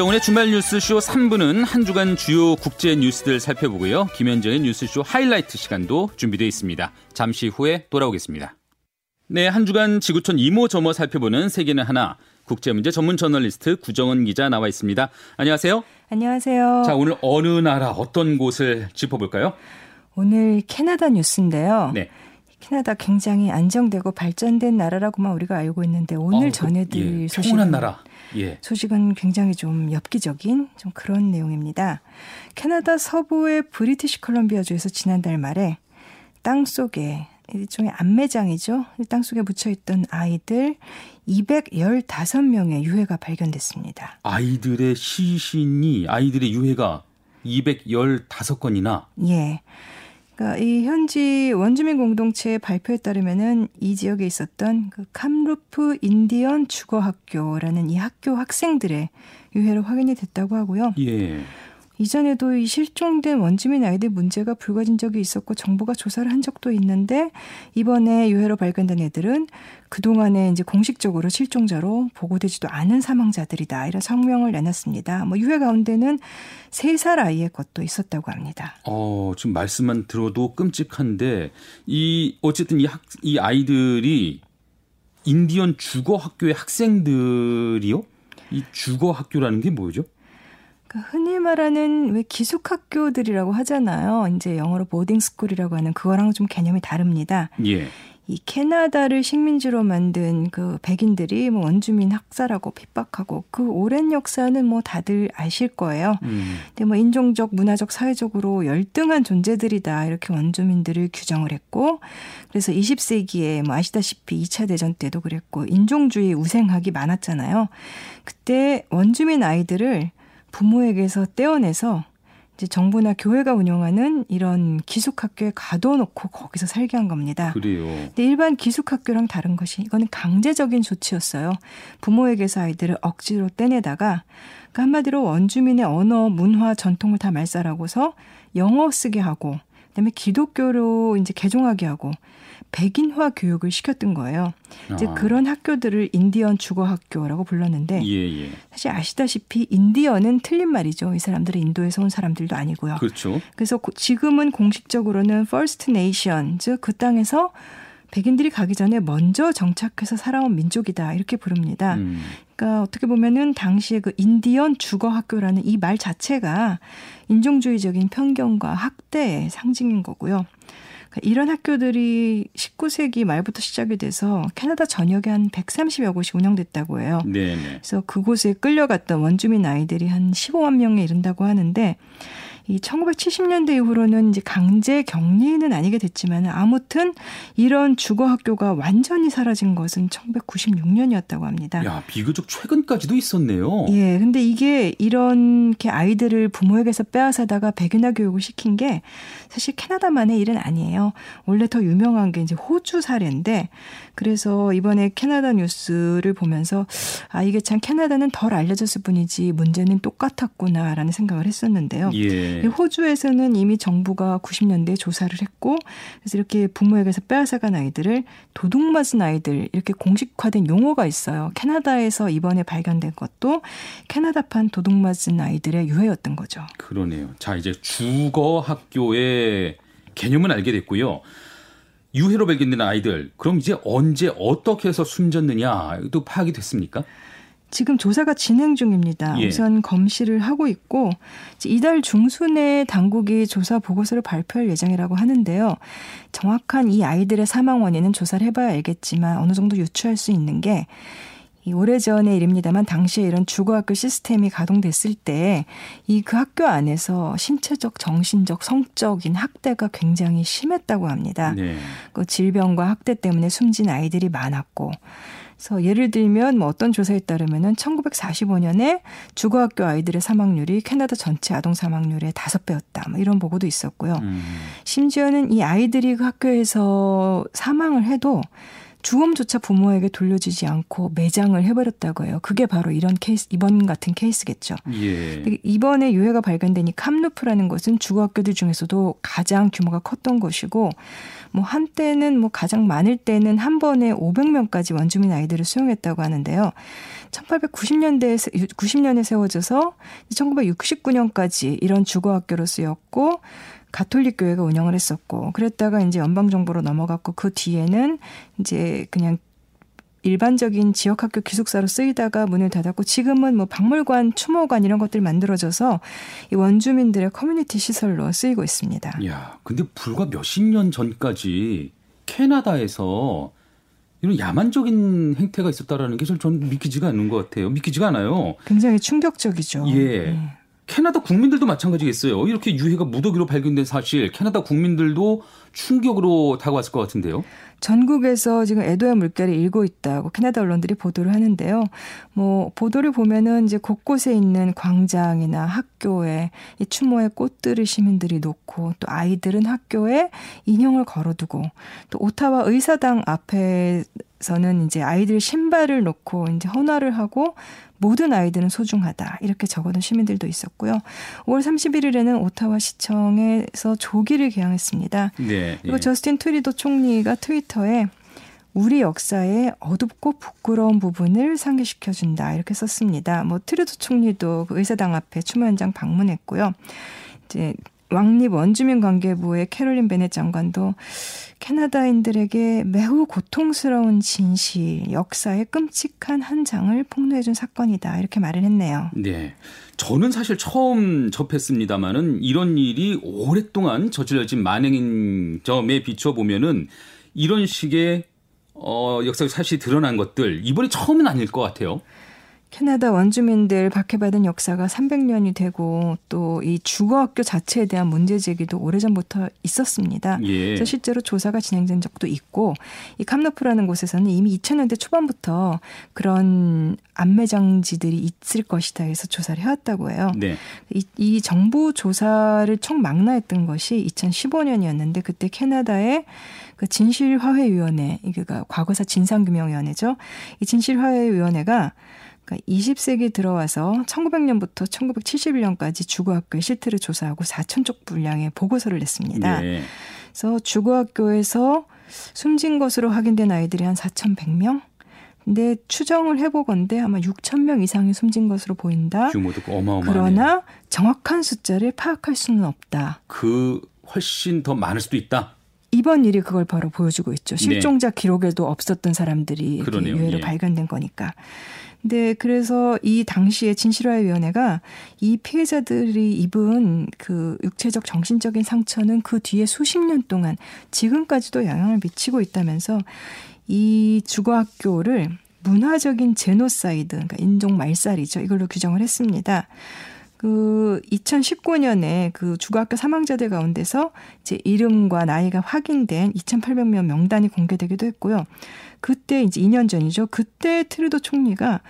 김정은의 주말 뉴스쇼 3부는 한 주간 주요 국제 뉴스들 살펴보고요. 김현정의 뉴스쇼 하이라이트 시간도 준비되어 있습니다. 잠시 후에 돌아오겠습니다. 네, 한 주간 지구촌 이모저모 살펴보는 세계는 하나 국제문제 전문 저널리스트 구정은 기자 나와 있습니다. 안녕하세요. 안녕하세요. 자, 오늘 어느 나라 어떤 곳을 짚어볼까요? 오늘 캐나다 뉴스인데요. 네. 캐나다 굉장히 안정되고 발전된 나라라고만 우리가 알고 있는데 오늘 어, 전해드릴 예, 소식은 나라. 예. 소식은 굉장히 좀 엽기적인 좀 그런 내용입니다. 캐나다 서부의 브리티시 컬럼비아 주에서 지난달 말에 땅 속에 일종의 암매장이죠. 땅 속에 묻혀있던 아이들 215명의 유해가 발견됐습니다. 아이들의 시신이 아이들의 유해가 215건이나? 예. 그러니까 이 현지 원주민 공동체의 발표에 따르면은 이 지역에 있었던 그 캄루프 인디언 주거 학교라는 이 학교 학생들의 유해로 확인이 됐다고 하고요. 예. 이전에도 이 실종된 원주민 아이들 문제가 불거진 적이 있었고 정부가 조사를 한 적도 있는데 이번에 유해로 발견된 애들은 그동안에 이제 공식적으로 실종자로 보고되지도 않은 사망자들이다. 이런 성명을 내놨습니다. 뭐 유해 가운데는 세 살 아이의 것도 있었다고 합니다. 어, 지금 말씀만 들어도 끔찍한데 이 어쨌든 이 학, 이 아이들이 인디언 주거 학교의 학생들이요? 이 주거 학교라는 게 뭐죠? 그러니까 흔히 말하는 왜 기숙학교들이라고 하잖아요. 이제 영어로 boarding school이라고 하는 그거랑 좀 개념이 다릅니다. 예. 이 캐나다를 식민지로 만든 그 백인들이 뭐 원주민 학살하고 핍박하고 그 오랜 역사는 뭐 다들 아실 거예요. 음. 근데 뭐 인종적, 문화적, 사회적으로 열등한 존재들이다 이렇게 원주민들을 규정을 했고 그래서 20세기에 뭐 아시다시피 2차 대전 때도 그랬고 인종주의 우생학이 많았잖아요. 그때 원주민 아이들을 부모에게서 떼어내서 이제 정부나 교회가 운영하는 이런 기숙학교에 가둬놓고 거기서 살게 한 겁니다. 그래요. 근데 일반 기숙학교랑 다른 것이 이거는 강제적인 조치였어요. 부모에게서 아이들을 억지로 떼내다가 그 한마디로 원주민의 언어, 문화, 전통을 다 말살하고서 영어 쓰게 하고 그다음에 기독교로 이제 개종하게 하고 백인화 교육을 시켰던 거예요. 이제 아. 그런 학교들을 인디언 주거 학교라고 불렀는데 예, 예. 사실 아시다시피 인디언은 틀린 말이죠. 이 사람들은 인도에서 온 사람들도 아니고요. 그렇죠. 그래서 지금은 공식적으로는 First Nation 즉그 땅에서 백인들이 가기 전에 먼저 정착해서 살아온 민족이다 이렇게 부릅니다. 음. 그러니까 어떻게 보면은 당시에 그 인디언 주거 학교라는 이 말 자체가 인종주의적인 편견과 학대의 상징인 거고요. 그러니까 이런 학교들이 19세기 말부터 시작이 돼서 캐나다 전역에 한 130여 곳이 운영됐다고 해요. 네 그래서 그곳에 끌려갔던 원주민 아이들이 한 15만 명에 이른다고 하는데 이 1970년대 이후로는 이제 강제 격리는 아니게 됐지만 아무튼 이런 주거 학교가 완전히 사라진 것은 1996년이었다고 합니다. 야, 비교적 최근까지도 있었네요. 예. 근데 이게 이렇게 아이들을 부모에게서 빼앗아다가 백인화 교육을 시킨 게 사실 캐나다만의 일은 아니에요. 원래 더 유명한 게 이제 호주 사례인데 그래서 이번에 캐나다 뉴스를 보면서 아 이게 참 캐나다는 덜 알려졌을 뿐이지 문제는 똑같았구나라는 생각을 했었는데요. 예. 호주에서는 이미 정부가 90년대에 조사를 했고 그래서 이렇게 부모에게서 빼앗아간 아이들을 도둑 맞은 아이들 이렇게 공식화된 용어가 있어요. 캐나다에서 이번에 발견된 것도 캐나다판 도둑 맞은 아이들의 유해였던 거죠. 그러네요. 자 이제 주거 학교의 개념은 알게 됐고요. 유해로 발견된 아이들 그럼 이제 언제 어떻게 해서 숨졌느냐 또 파악이 됐습니까? 지금 조사가 진행 중입니다. 예. 우선 검시를 하고 있고 이달 중순에 당국이 조사 보고서를 발표할 예정이라고 하는데요. 정확한 이 아이들의 사망 원인은 조사를 해봐야 알겠지만 어느 정도 유추할 수 있는 게이 오래전의 일입니다만 당시에 이런 주거학교 시스템이 가동됐을 때 이 그 학교 안에서 신체적, 정신적, 성적인 학대가 굉장히 심했다고 합니다. 네. 그 질병과 학대 때문에 숨진 아이들이 많았고 그래서 예를 들면 뭐 어떤 조사에 따르면은 1945년에 주거학교 아이들의 사망률이 캐나다 전체 아동 사망률의 다섯 배였다. 뭐 이런 보고도 있었고요. 음. 심지어는 이 아이들이 그 학교에서 사망을 해도 주범조차 부모에게 돌려주지 않고 매장을 해버렸다고 해요. 그게 바로 이런 케이스, 이번 같은 케이스겠죠. 예. 이번에 유해가 발견된 이 캄루프라는 것은 주거학교들 중에서도 가장 규모가 컸던 것이고, 뭐 한때는 뭐 가장 많을 때는 한 번에 500명까지 원주민 아이들을 수용했다고 하는데요. 1890년대에 90년에 세워져서 1969년까지 이런 주거 학교로 쓰였고 가톨릭 교회가 운영을 했었고 그랬다가 이제 연방 정부로 넘어갔고 그 뒤에는 이제 그냥 일반적인 지역 학교 기숙사로 쓰이다가 문을 닫았고 지금은 뭐 박물관, 추모관 이런 것들이 만들어져서 이 원주민들의 커뮤니티 시설로 쓰이고 있습니다. 야, 근데 불과 몇십 년 전까지 캐나다에서 이런 야만적인 행태가 있었다라는 게 저는 믿기지가 않는 것 같아요. 믿기지가 않아요. 굉장히 충격적이죠. 예. 네. 캐나다 국민들도 마찬가지겠어요. 이렇게 유해가 무더기로 발견된 사실 캐나다 국민들도 충격으로 다가왔을 것 같은데요. 전국에서 지금 애도의 물결이 일고 있다고 캐나다 언론들이 보도를 하는데요. 뭐 보도를 보면은 이제 곳곳에 있는 광장이나 학교에 이 추모의 꽃들을 시민들이 놓고 또 아이들은 학교에 인형을 걸어두고 또 오타와 의사당 앞에 서는 이제 아이들 신발을 놓고 이제 헌화를 하고 모든 아이들은 소중하다. 이렇게 적어둔 시민들도 있었고요. 5월 31일에는 오타와 시청에서 조기를 게양했습니다. 네, 그리고 예. 저스틴 트뤼도 총리가 트위터에 우리 역사의 어둡고 부끄러운 부분을 상기시켜준다. 이렇게 썼습니다. 뭐, 트뤼도 총리도 그 의사당 앞에 추모 현장 방문했고요. 이제 왕립 원주민 관계부의 캐롤린 베넷 장관도 캐나다인들에게 매우 고통스러운 진실, 역사의 끔찍한 한 장을 폭로해준 사건이다. 이렇게 말을 했네요. 네. 저는 사실 처음 접했습니다마는 이런 일이 오랫동안 저질러진 만행인 점에 비춰 보면은 이런 식의 어, 역사적 사실이 드러난 것들 이번이 처음은 아닐 것 같아요. 캐나다 원주민들 박해받은 역사가 300년이 되고 또 이 주거학교 자체에 대한 문제 제기도 오래전부터 있었습니다. 예. 그래서 실제로 조사가 진행된 적도 있고 이 캄너프라는 곳에서는 이미 2000년대 초반부터 그런 안매장지들이 있을 것이다 해서 조사를 해왔다고 해요. 네. 이, 이 정부 조사를 총망라했던 것이 2015년이었는데 그때 캐나다의 그 진실화해위원회, 이게 과거사 진상규명위원회죠. 이 진실화해위원회가 그러니까 20세기 들어와서 1900년부터 1971년까지 주거학교의 실태를 조사하고 4천 쪽 분량의 보고서를 냈습니다. 네. 그래서 주거학교에서 숨진 것으로 확인된 아이들이 한 4,100명? 근데 추정을 해보건데 아마 6천 명 이상이 숨진 것으로 보인다. 규모도 어마어마하네. 그러나 정확한 숫자를 파악할 수는 없다. 그 훨씬 더 많을 수도 있다. 이번 일이 그걸 바로 보여주고 있죠. 실종자 네. 기록에도 없었던 사람들이 유해로 예. 발견된 거니까. 네, 그래서 이 당시에 진실화위원회가 이 피해자들이 입은 그 육체적 정신적인 상처는 그 뒤에 수십 년 동안 지금까지도 영향을 미치고 있다면서 이 주거학교를 문화적인 제노사이드, 그러니까 인종 말살이죠. 이걸로 규정을 했습니다. 그 2019년에 그 주거학교 사망자들 가운데서 이제 이름과 나이가 확인된 2,800명 명단이 공개되기도 했고요. 그때 이제 2년 전이죠. 그때 트뤼도 총리가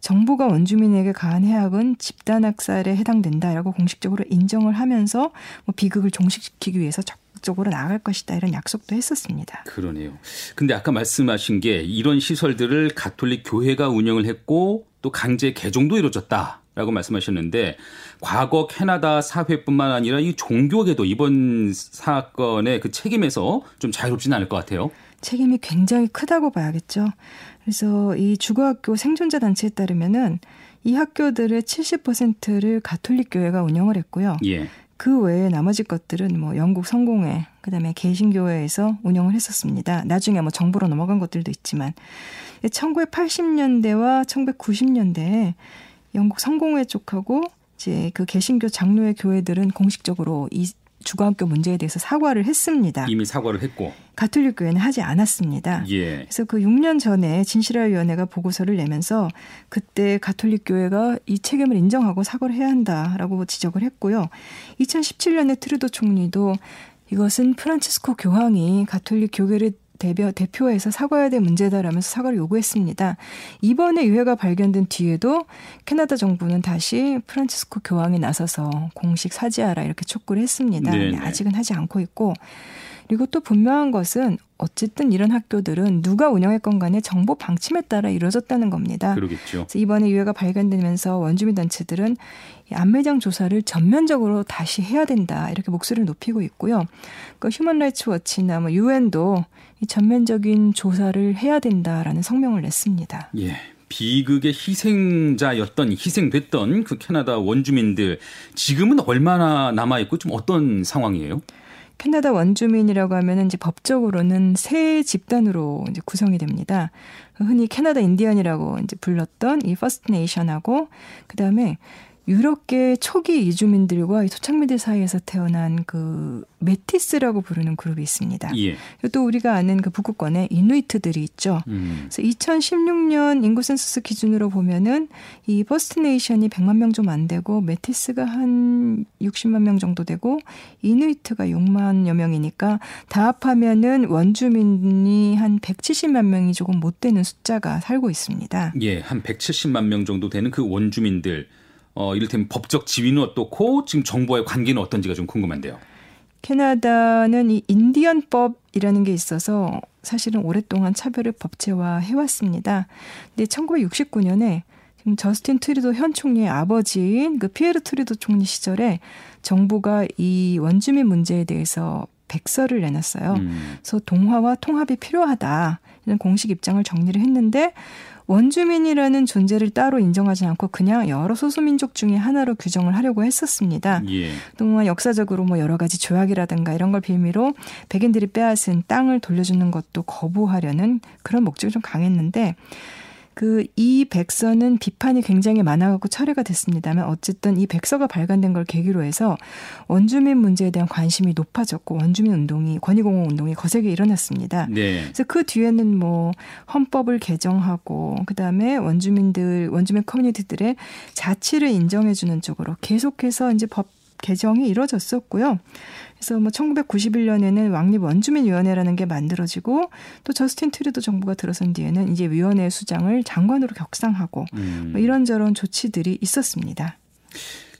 정부가 원주민에게 가한 해악은 집단 학살에 해당된다라고 공식적으로 인정을 하면서 뭐 비극을 종식시키기 위해서 적극적으로 나아갈 것이다 이런 약속도 했었습니다. 그러네요. 근데 아까 말씀하신 게 이런 시설들을 가톨릭 교회가 운영을 했고 또 강제 개종도 이루어졌다. 라고 말씀하셨는데 과거 캐나다 사회뿐만 아니라 이 종교계도 이번 사건의 그 책임에서 좀 자유롭지는 않을 것 같아요. 책임이 굉장히 크다고 봐야겠죠. 그래서 이 주거학교 생존자 단체에 따르면은 이 학교들의 70%를 가톨릭 교회가 운영을 했고요. 예. 그 외에 나머지 것들은 뭐 영국 성공회, 그다음에 개신교회에서 운영을 했었습니다. 나중에 뭐 정부로 넘어간 것들도 있지만 1980년대와 1990년대에 영국 성공회 쪽하고 이제 그 개신교 장로의 교회들은 공식적으로 이 주거학교 문제에 대해서 사과를 했습니다. 이미 사과를 했고 가톨릭 교회는 하지 않았습니다. 예. 그래서 그 6년 전에 진실화 위원회가 보고서를 내면서 그때 가톨릭 교회가 이 책임을 인정하고 사과를 해야 한다라고 지적을 했고요. 2017년에 트루도 총리도 이것은 프란치스코 교황이 가톨릭 교회를 대표, 대표에서 사과해야 될 문제다라면서 사과를 요구했습니다. 이번에 유해가 발견된 뒤에도 캐나다 정부는 다시 프란치스코 교황이 나서서 공식 사죄하라 이렇게 촉구를 했습니다. 아직은 하지 않고 있고 그리고 또 분명한 것은 어쨌든 이런 학교들은 누가 운영했건 간에 정보 방침에 따라 이루어졌다는 겁니다. 그러겠죠. 이번에 유해가 발견되면서 원주민 단체들은 암매장 조사를 전면적으로 다시 해야 된다 이렇게 목소리를 높이고 있고요. 그 휴먼 라이츠 워치나 뭐 유엔도 이 전면적인 조사를 해야 된다라는 성명을 냈습니다. 예. 비극의 희생자였던 희생됐던 그 캐나다 원주민들 지금은 얼마나 남아 있고 좀 어떤 상황이에요? 캐나다 원주민이라고 하면 이제 법적으로는 세 집단으로 이제 구성이 됩니다. 흔히 캐나다 인디언이라고 이제 불렀던 이 First Nation하고 그다음에 유럽계 초기 이주민들과 토착민들 사이에서 태어난 그 메티스라고 부르는 그룹이 있습니다. 예. 또 우리가 아는 그 북극권에 이누이트들이 있죠. 음. 그래서 2016년 인구 센서스 기준으로 보면은 이 First Nation이 100만 명 좀 안 되고 메티스가 한 60만 명 정도 되고 이누이트가 6만여 명이니까 다 합하면은 원주민이 한 170만 명이 조금 못 되는 숫자가 살고 있습니다. 예, 한 170만 명 정도 되는 그 원주민들 어, 이를테면 법적 지위는 어떻고 지금 정부와의 관계는 어떤지가 좀 궁금한데요. 캐나다는 이 인디언법이라는 게 있어서 사실은 오랫동안 차별을 법제화 해왔습니다. 근데 1969년에 지금 저스틴 트뤼도 현 총리의 아버지인 그 피에르 트뤼도 총리 시절에 정부가 이 원주민 문제에 대해서 백서를 내놨어요. 음. 그래서 동화와 통합이 필요하다 이런 공식 입장을 정리를 했는데 원주민이라는 존재를 따로 인정하지 않고 그냥 여러 소수민족 중에 하나로 규정을 하려고 했었습니다. 예. 동안 역사적으로 뭐 여러 가지 조약이라든가 이런 걸 빌미로 백인들이 빼앗은 땅을 돌려주는 것도 거부하려는 그런 목적이 좀 강했는데 그 이 백서는 비판이 굉장히 많아갖고 철회가 됐습니다만 어쨌든 이 백서가 발간된 걸 계기로 해서 원주민 문제에 대한 관심이 높아졌고 원주민 운동이 권익공헌 운동이 거세게 일어났습니다. 네. 그래서 그 뒤에는 뭐 헌법을 개정하고 그다음에 원주민들 원주민 커뮤니티들의 자치를 인정해주는 쪽으로 계속해서 이제 법 개정이 이루어졌었고요. 그래서 뭐 1991년에는 왕립 원주민 위원회라는 게 만들어지고 또 저스틴 트리도 정부가 들어선 뒤에는 이제 위원회 수장을 장관으로 격상하고 음. 뭐 이런저런 조치들이 있었습니다.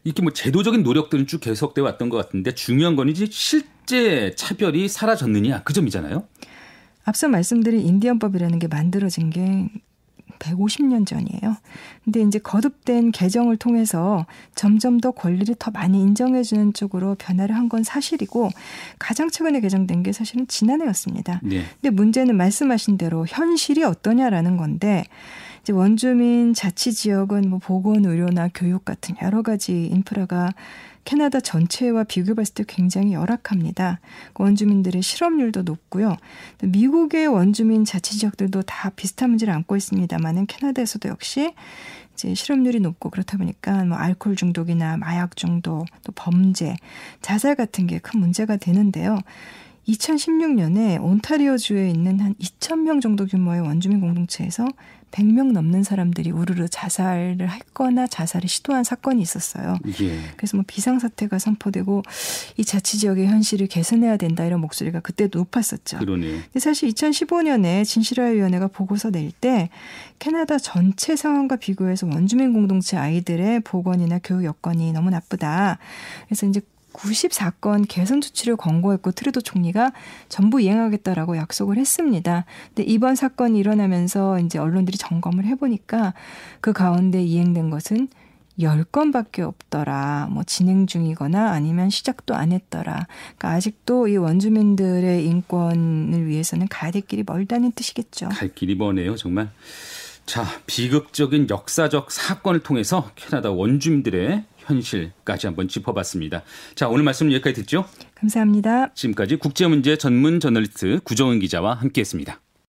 이렇게 뭐 제도적인 노력들은 쭉 계속돼 왔던 것 같은데 중요한 건 이제 실제 차별이 사라졌느냐 그 점이잖아요. 앞서 말씀드린 인디언법이라는 게 만들어진 게 150년 전이에요. 근데 이제 거듭된 개정을 통해서 점점 더 권리를 더 많이 인정해주는 쪽으로 변화를 한 건 사실이고 가장 최근에 개정된 게 사실은 지난해였습니다. 네. 근데 문제는 말씀하신 대로 현실이 어떠냐라는 건데 이제 원주민 자치 지역은 뭐 보건, 의료나 교육 같은 여러 가지 인프라가 캐나다 전체와 비교해봤을 때 굉장히 열악합니다. 원주민들의 실업률도 높고요. 미국의 원주민 자치 지역들도 다 비슷한 문제를 안고 있습니다만은 캐나다에서도 역시 이제 실업률이 높고 그렇다 보니까 뭐 알코올 중독이나 마약 중독, 또 범죄, 자살 같은 게 큰 문제가 되는데요. 2016년에 온타리오주에 있는 한 2,000명 정도 규모의 원주민 공동체에서 100명 넘는 사람들이 우르르 자살을 했거나 자살을 시도한 사건이 있었어요. 예. 그래서 뭐 비상사태가 선포되고 이 자치 지역의 현실을 개선해야 된다 이런 목소리가 그때도 높았었죠. 그러네요. 근데 사실 2015년에 진실화위원회가 보고서 낼 때 캐나다 전체 상황과 비교해서 원주민 공동체 아이들의 보건이나 교육 여건이 너무 나쁘다. 그래서 이제 94건 개선 조치를 권고했고 트루도 총리가 전부 이행하겠다라고 약속을 했습니다. 근데 이번 사건이 일어나면서 이제 언론들이 점검을 해보니까 그 가운데 이행된 것은 10건밖에 없더라. 뭐 진행 중이거나 아니면 시작도 안 했더라. 그러니까 아직도 이 원주민들의 인권을 위해서는 가야 될 길이 멀다는 뜻이겠죠. 갈 길이 머네요, 정말. 자, 비극적인 역사적 사건을 통해서 캐나다 원주민들의 현실까지 한번 짚어봤습니다. 자, 오늘 말씀 여기까지 듣죠? 감사합니다. 지금까지 국제문제 전문 저널리스트 구정은 기자와 함께했습니다.